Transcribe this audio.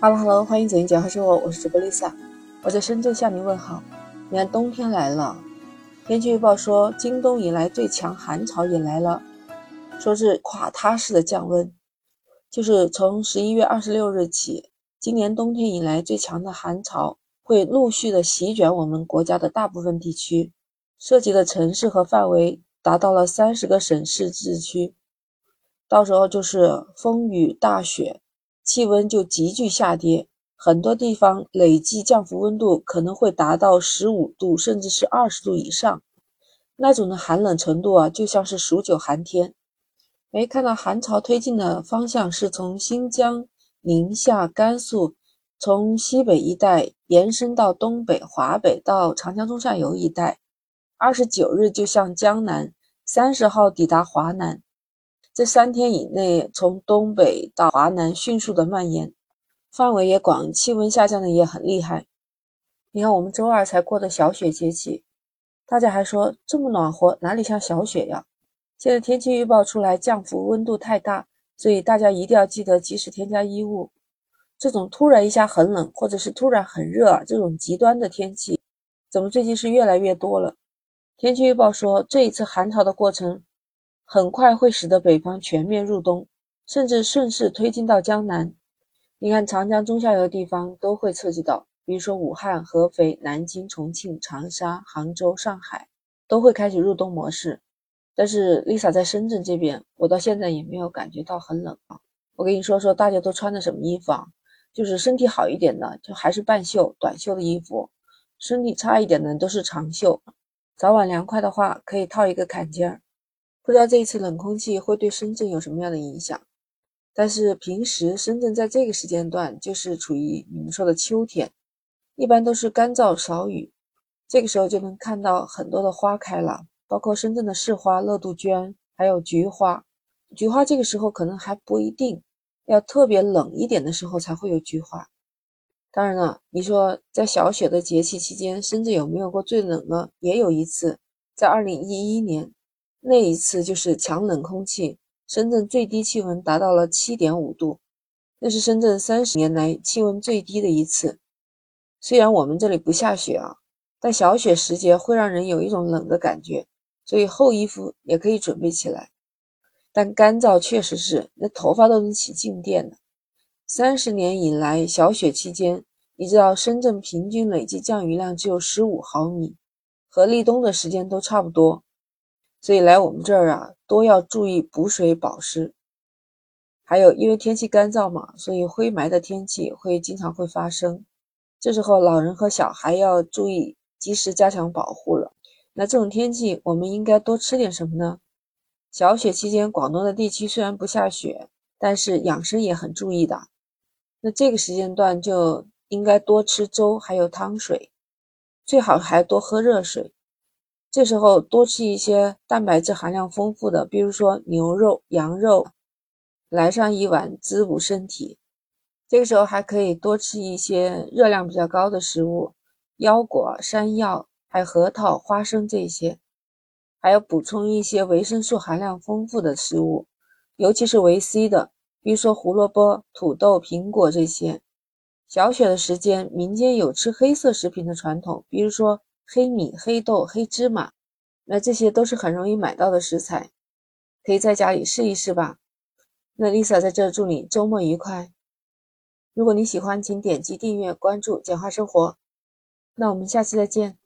Hello Hello，欢迎走进简化生活，我是主播 Lisa，我在深圳向您问好。你看冬天来了，天气预报说今冬以来最强寒潮也来了，说是垮塌式的降温，就是从十一月二十六日起，今年冬天以来最强的寒潮会陆续的席卷我们国家的大部分地区，涉及的城市和范围达到了三十个省市自治区，到时候就是风雨大雪。气温就急剧下跌，很多地方累计降幅温度可能会达到十五度，甚至是二十度以上。那种的寒冷程度啊，就像是数九寒天。没看到寒潮推进的方向是从新疆、宁夏、甘肃，从西北一带延伸到东北、华北到长江中下游一带。二十九日就向江南，三十号抵达华南。这三天以内，从东北到华南迅速的蔓延，范围也广，气温下降的也很厉害。你看，我们周二才过的小雪节气，大家还说这么暖和，哪里像小雪呀？现在天气预报出来，降幅温度太大，所以大家一定要记得及时添加衣物。这种突然一下很冷，或者是突然很热啊，这种极端的天气，怎么最近是越来越多了？天气预报说，这一次寒潮的过程。很快会使得北方全面入冬，甚至顺势推进到江南。你看，长江中下游的地方都会涉及到，比如说武汉、合肥、南京、重庆、长沙、杭州、上海都会开启入冬模式。但是 Lisa 在深圳这边，我到现在也没有感觉到很冷啊。我跟你说说，大家都穿的什么衣服啊？就是身体好一点的，就还是半袖、短袖的衣服；身体差一点的都是长袖。早晚凉快的话，可以套一个坎肩儿。不知道这一次冷空气会对深圳有什么样的影响，但是平时深圳在这个时间段就是处于你们说的秋天，一般都是干燥少雨，这个时候就能看到很多的花开了，包括深圳的市花乐杜鹃，还有菊花。菊花这个时候可能还不一定要特别冷一点的时候才会有菊花。当然了，你说在小雪的节气期间，深圳有没有过最冷呢？也有一次，在二零一一年。那一次就是强冷空气，深圳最低气温达到了七点五度，那是深圳三十年来气温最低的一次。虽然我们这里不下雪啊，但小雪时节会让人有一种冷的感觉，所以厚衣服也可以准备起来。但干燥确实是，那头发都能起静电的。三十年以来，小雪期间，你知道深圳平均累计降雨量只有十五毫米，和立冬的时间都差不多。所以来我们这儿啊，都要注意补水保湿。还有，因为天气干燥嘛，所以灰霾的天气会经常会发生。这时候，老人和小孩要注意及时加强保护了。那这种天气，我们应该多吃点什么呢？小雪期间，广东的地区虽然不下雪，但是养生也很注意的。那这个时间段就应该多吃粥，还有汤水，最好还多喝热水。这时候多吃一些蛋白质含量丰富的，比如说牛肉、羊肉，来上一碗滋补身体。这个时候还可以多吃一些热量比较高的食物，腰果、山药，还有核桃、花生这些，还要补充一些维生素含量丰富的食物，尤其是维 C 的，比如说胡萝卜、土豆、苹果这些。小雪的时间，民间有吃黑色食品的传统，比如说。黑米、黑豆、黑芝麻，那这些都是很容易买到的食材，可以在家里试一试吧。那 Lisa 在这祝你周末愉快。如果你喜欢，请点击订阅、关注“简化生活”。那我们下期再见。